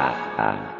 Dadah.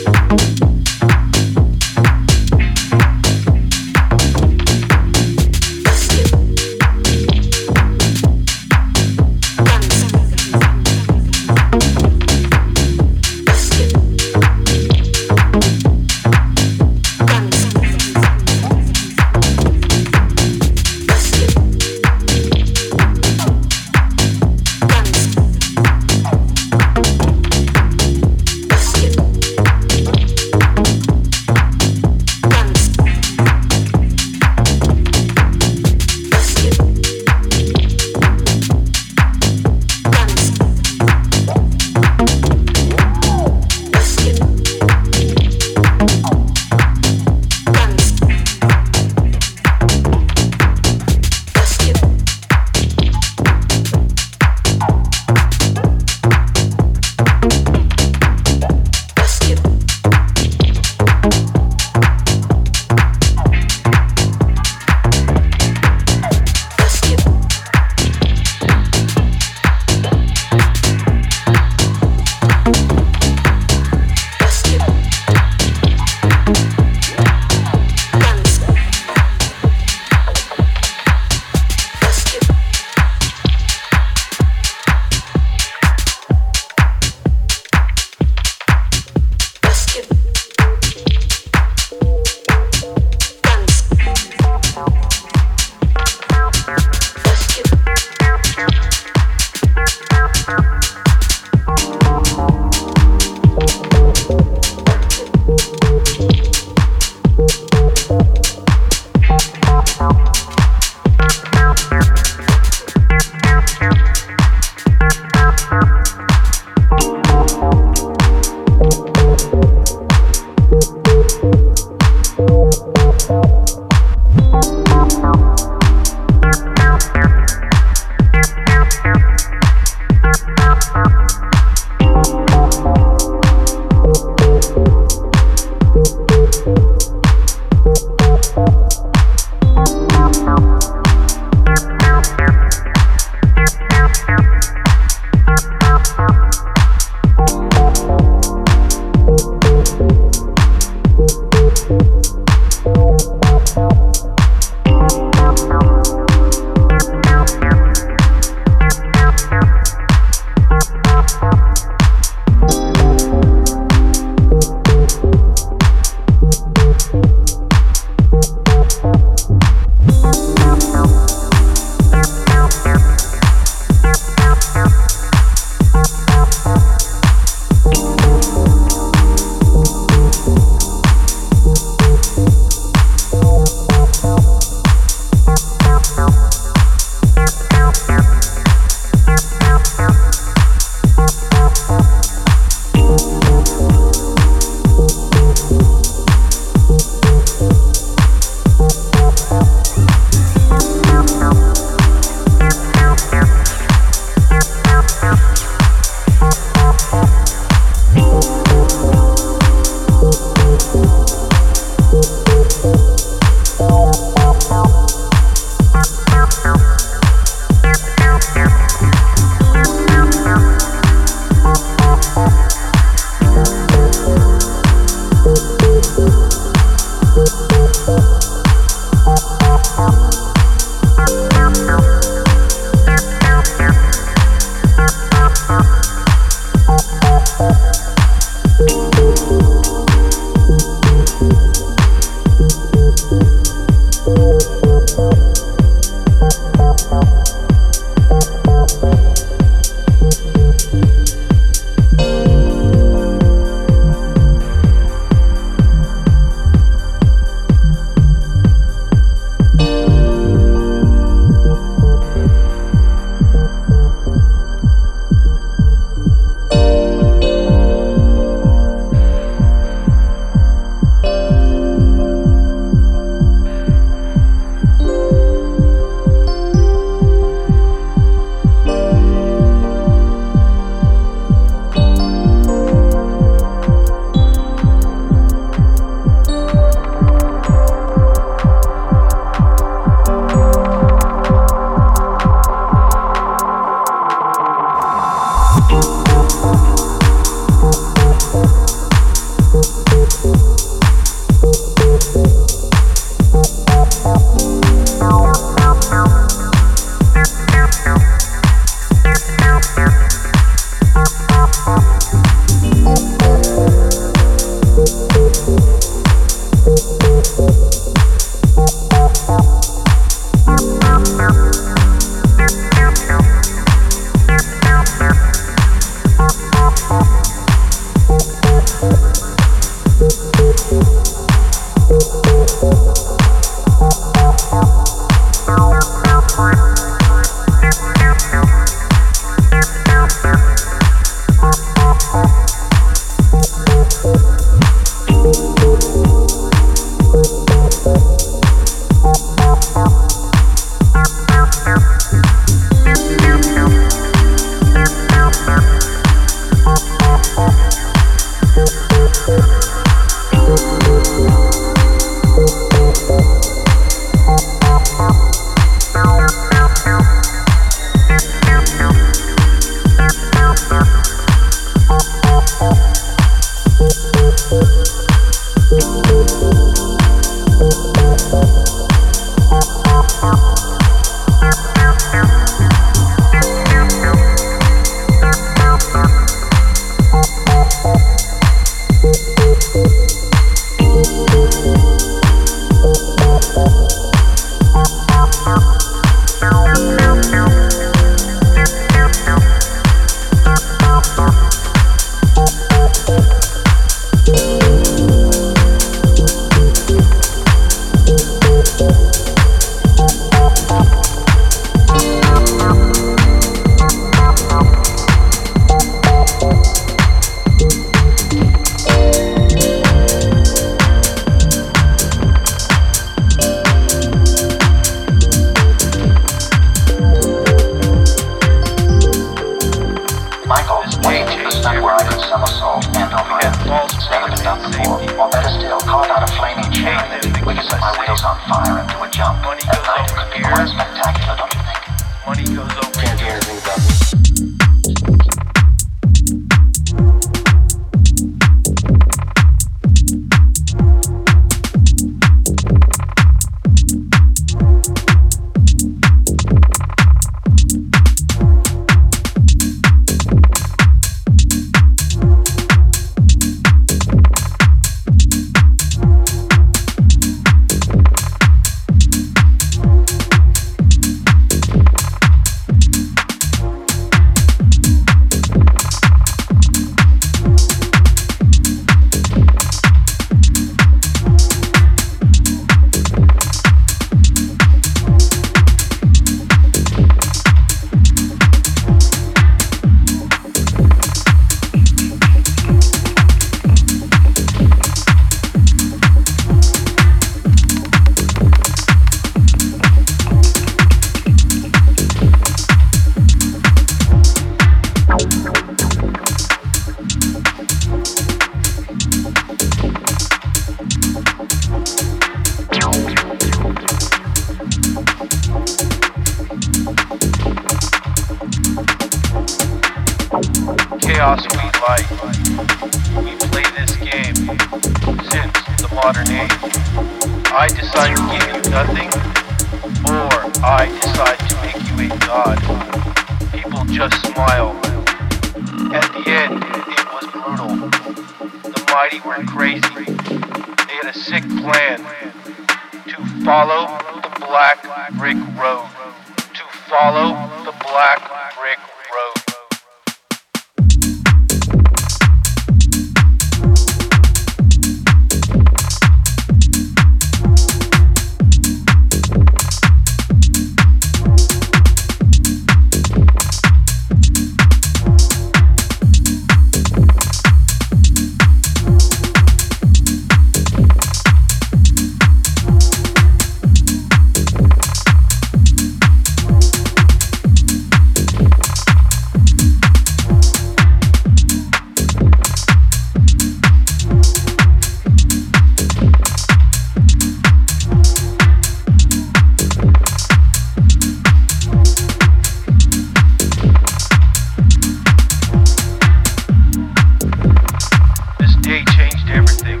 changed everything.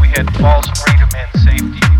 We had false freedom and safety.